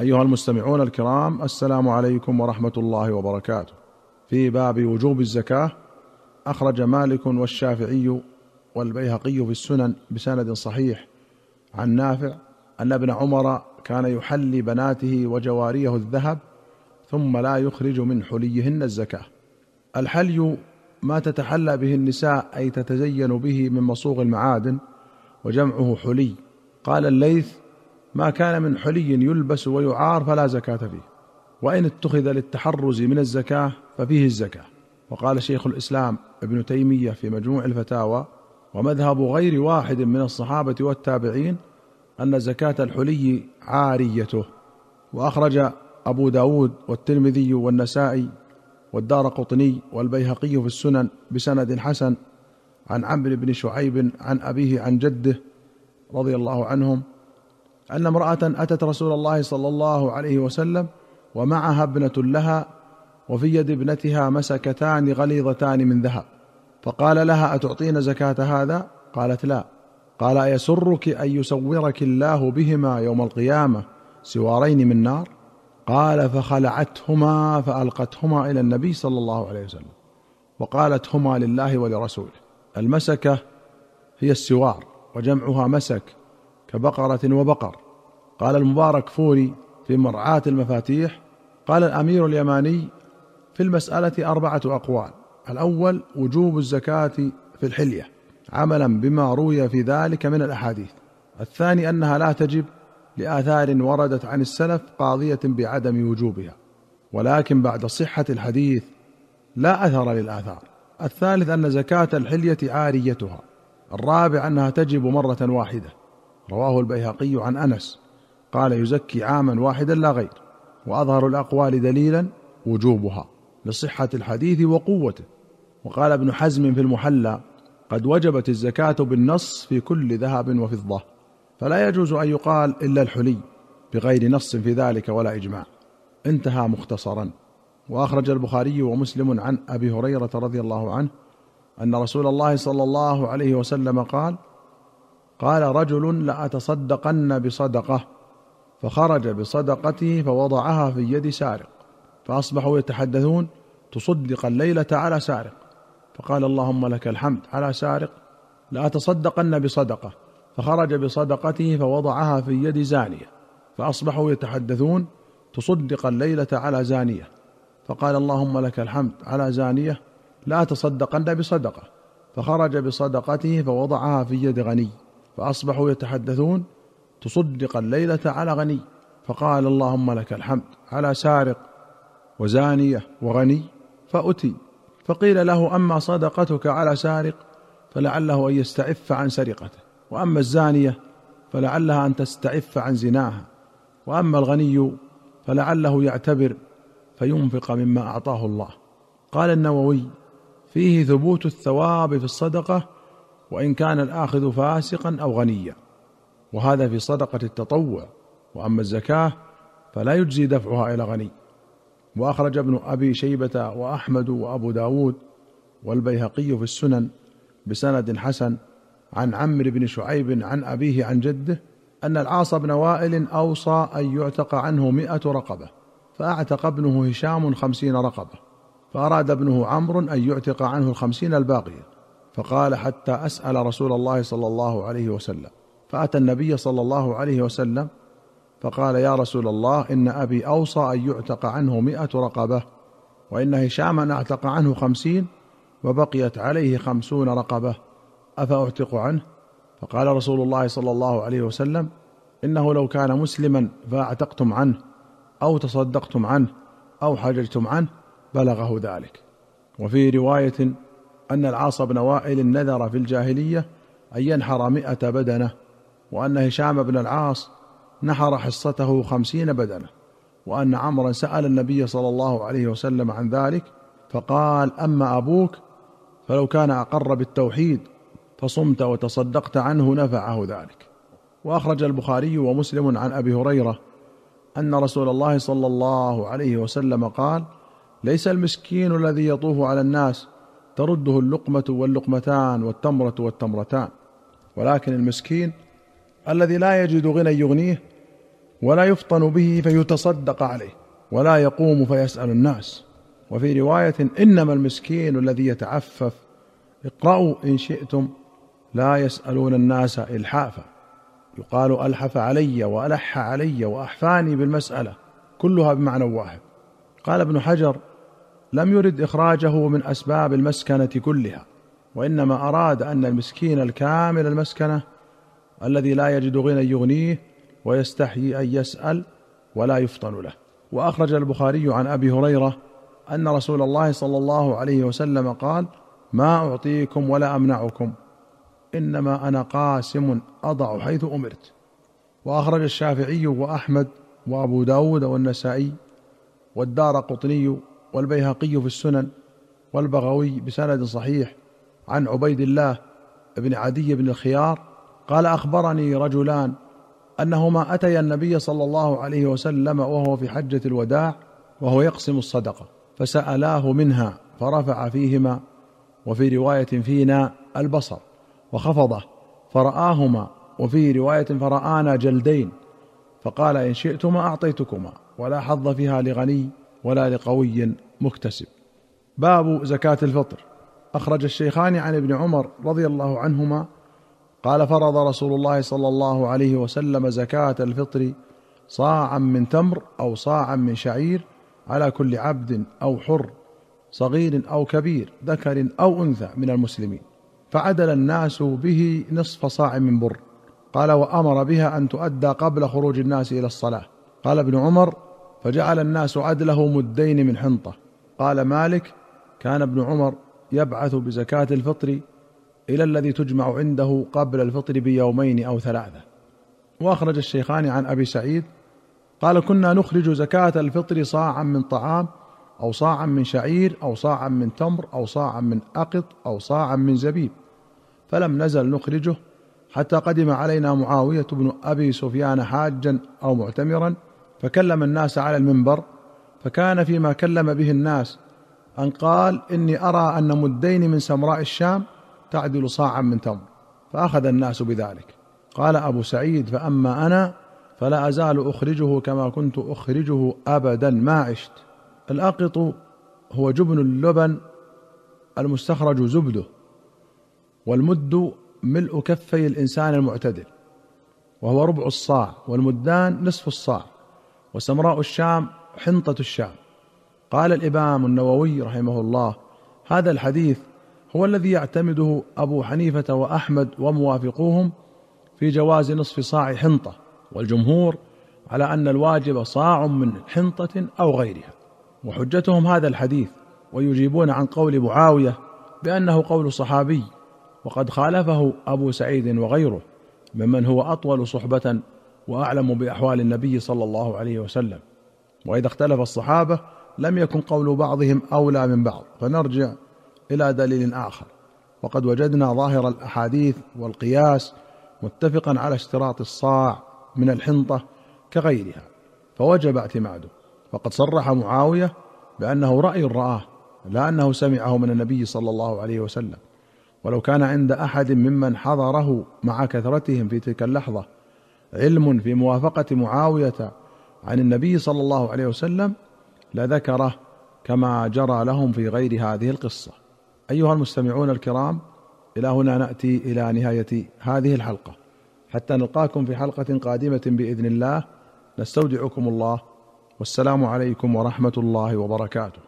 أيها المستمعون الكرام السلام عليكم ورحمة الله وبركاته. في باب وجوب الزكاة أخرج مالك والشافعي والبيهقي في السنن بسند صحيح عن نافع أن ابن عمر كان يحلي بناته وجواريه الذهب ثم لا يخرج من حليهن الزكاة. الحلي ما تتحلى به النساء أي تتزين به من مصوغ المعادن وجمعه حلي. قال الليث ما كان من حلي يلبس ويعار فلا زكاة فيه. وإن اتخذ للتحرز من الزكاة ففيه الزكاة. وقال شيخ الإسلام ابن تيمية في مجموع الفتاوى ومذهب غير واحد من الصحابة والتابعين أن زكاة الحلي عاريته. وأخرج أبو داود والترمذي والنسائي والدار قطني والبيهقي في السنن بسند حسن عن عمرو بن شعيب عن أبيه عن جده رضي الله عنهم أن امرأة أتت رسول الله صلى الله عليه وسلم ومعها ابنة لها وفي يد ابنتها مسكتان غليظتان من ذهب. فقال لها أتعطين زكاة هذا؟ قالت لا. قال أيسرك أن يسورك الله بهما يوم القيامة سوارين من نار؟ قال فخلعتهما فألقتهما إلى النبي صلى الله عليه وسلم وقالت هما لله ولرسوله. المسكة هي السوار وجمعها مسك كبقرة وبقر. قال المبارك فوري في مرعاة المفاتيح قال الأمير اليماني في المسألة أربعة أقوال. الأول وجوب الزكاة في الحلية عملا بما روي في ذلك من الأحاديث. الثاني أنها لا تجب لآثار وردت عن السلف قاضية بعدم وجوبها. ولكن بعد صحة الحديث لا أثر للآثار. الثالث أن زكاة الحلية عاريتها. الرابع أنها تجب مرة واحدة. رواه البيهقي عن أنس. قال يزكي عاما واحدا لا غير وأظهر الأقوال دليلا وجوبها لصحة الحديث وقوته. وقال ابن حزم في المحلى قد وجبت الزكاة بالنص في كل ذهب وفضة فلا يجوز أن يقال إلا الحلي بغير نص في ذلك ولا إجماع. انتهى مختصرا. وأخرج البخاري ومسلم عن أبي هريرة رضي الله عنه أن رسول الله صلى الله عليه وسلم قال قال رجل لأتصدقن بصدقة فخرج بصدقته فوضعها في يد سارق فأصبحوا يتحدثون تصدق الليلة على سارق فقال اللهم لك الحمد على سارق لأتصدقن بصدقة فخرج بصدقته فوضعها في يد زانية فأصبحوا يتحدثون تصدق الليلة على زانية فقال اللهم لك الحمد على زانية لا تصدقن بصدقة فخرج بصدقته فوضعها في يد غني. فأصبحوا يتحدثون تصدق الليلة على غني فقال اللهم لك الحمد على سارق وزانية وغني فأتي. فقيل له أما صدقتك على سارق فلعله أن يستعف عن سرقته وأما الزانية فلعلها أن تستعف عن زناها وأما الغني فلعله يعتبر فينفق مما أعطاه الله. قال النووي فيه ثبوت الثواب في الصدقة وإن كان الآخذ فاسقا أو غنيا. وهذا في صدقة التطوع. وأما الزكاة فلا يجزي دفعها إلى غني. وأخرج ابن أبي شيبة وأحمد وأبو داود والبيهقي في السنن بسند حسن عن عمرو بن شعيب عن أبيه عن جده أن العاص بن وائل أوصى أن يعتق عنه مئة رقبة فأعتق ابنه هشام خمسين رقبة فأراد ابنه عمرو أن يعتق عنه الخمسين الباقية. فقال حتى أسأل رسول الله صلى الله عليه وسلم. فأتى النبي صلى الله عليه وسلم فقال يا رسول الله إن أبي أوصى أن يعتق عنه مئة رقبة وإن هشاما أعتق عنه خمسين وبقيت عليه خمسون رقبة أفأعتق عنه؟ فقال رسول الله صلى الله عليه وسلم إنه لو كان مسلما فأعتقتم عنه أو تصدقتم عنه أو حججتم عنه بلغه ذلك. وفي رواية أن العاص بن وائل نذر في الجاهلية أن ينحر مئة بدنة وأن هشام بن العاص نحر حصته خمسين بدنة وأن عمرا سأل النبي صلى الله عليه وسلم عن ذلك فقال أما أبوك فلو كان أقر بالتوحيد فصمت وتصدقت عنه نفعه ذلك. وأخرج البخاري ومسلم عن أبي هريرة أن رسول الله صلى الله عليه وسلم قال ليس المسكين الذي يطوف على الناس ترده اللقمة واللقمتان والتمرة والتمرتان. ولكن المسكين الذي لا يجد غنى يغنيه ولا يفطن به فيتصدق عليه ولا يقوم فيسأل الناس. وفي رواية إنما المسكين الذي يتعفف اقرأوا إن شئتم لا يسألون الناس إلحافا. يقال ألحف علي وألح علي وأحفاني بالمسألة كلها بمعنى واحد. قال ابن حجر لم يرد إخراجه من أسباب المسكنة كلها وإنما أراد أن المسكين الكامل المسكنة الذي لا يجد غنى يغنيه ويستحيي أن يسأل ولا يفطن له. وأخرج البخاري عن أبي هريرة أن رسول الله صلى الله عليه وسلم قال ما أعطيكم ولا أمنعكم إنما أنا قاسم أضع حيث أمرت. وأخرج الشافعي وأحمد وأبو داود والنسائي والدار قطني والبيهقي في السنن والبغوي بسند صحيح عن عبيد الله بن عدي بن الخيار قال أخبرني رجلان أنهما أتيا النبي صلى الله عليه وسلم وهو في حجة الوداع وهو يقسم الصدقة فسألاه منها فرفع فيهما وفي رواية فينا البصر وخفضه فرآهما وفي رواية فرآنا جلدين فقال إن شئتما أعطيتكما ولا حظ فيها لغني ولا لقوي مكتسب. باب زكاة الفطر. أخرج الشيخان عن ابن عمر رضي الله عنهما قال فرض رسول الله صلى الله عليه وسلم زكاة الفطر صاعا من تمر أو صاعا من شعير على كل عبد أو حر صغير أو كبير ذكر أو أنثى من المسلمين. فعدل الناس به نصف صاع من بر. قال وأمر بها أن تؤدى قبل خروج الناس إلى الصلاة. قال ابن عمر فجعل الناس عدله مدين من حنطة. قال مالك كان ابن عمر يبعث بزكاة الفطر إلى الذي تجمع عنده قبل الفطر بيومين أو ثلاثة. وأخرج الشيخان عن أبي سعيد قال كنا نخرج زكاة الفطر صاعا من طعام أو صاعا من شعير أو صاعا من تمر أو صاعا من أقط أو صاعا من زبيب. فلم نزل نخرجه حتى قدم علينا معاوية بن أبي سفيان حاجا أو معتمرا فكلم الناس على المنبر فكان فيما كلم به الناس أن قال إني أرى أن مدين من سمراء الشام تعدل صاعا من تمر. فأخذ الناس بذلك. قال أبو سعيد فأما أنا فلا أزال أخرجه كما كنت أخرجه أبدا ما عشت. الأقط هو جبن اللبن المستخرج زبده والمد ملء كفي الإنسان المعتدل وهو ربع الصاع والمدان نصف الصاع. وسمراء الشام حنطة الشام. قال الإمام النووي رحمه الله هذا الحديث هو الذي يعتمده أبو حنيفة وأحمد وموافقوهم في جواز نصف صاع حنطة والجمهور على أن الواجب صاع من حنطة أو غيرها. وحجتهم هذا الحديث ويجيبون عن قول معاوية بأنه قول صحابي وقد خالفه أبو سعيد وغيره ممن هو أطول صحبة وأعلم بأحوال النبي صلى الله عليه وسلم. وإذا اختلف الصحابة لم يكن قول بعضهم أولى من بعض. فنرجع إلى دليل آخر. وقد وجدنا ظاهر الأحاديث والقياس متفقا على اشتراط الصاع من الحنطة كغيرها فوجب اعتماده. وقد صرح معاوية بأنه رأي رآه لا أنه سمعه من النبي صلى الله عليه وسلم. ولو كان عند أحد ممن حضره مع كثرتهم في تلك اللحظة علم في موافقة معاوية عن النبي صلى الله عليه وسلم لذكره كما جرى لهم في غير هذه القصة. أيها المستمعون الكرام إلى هنا نأتي إلى نهاية هذه الحلقة. حتى نلقاكم في حلقة قادمة بإذن الله نستودعكم الله والسلام عليكم ورحمة الله وبركاته.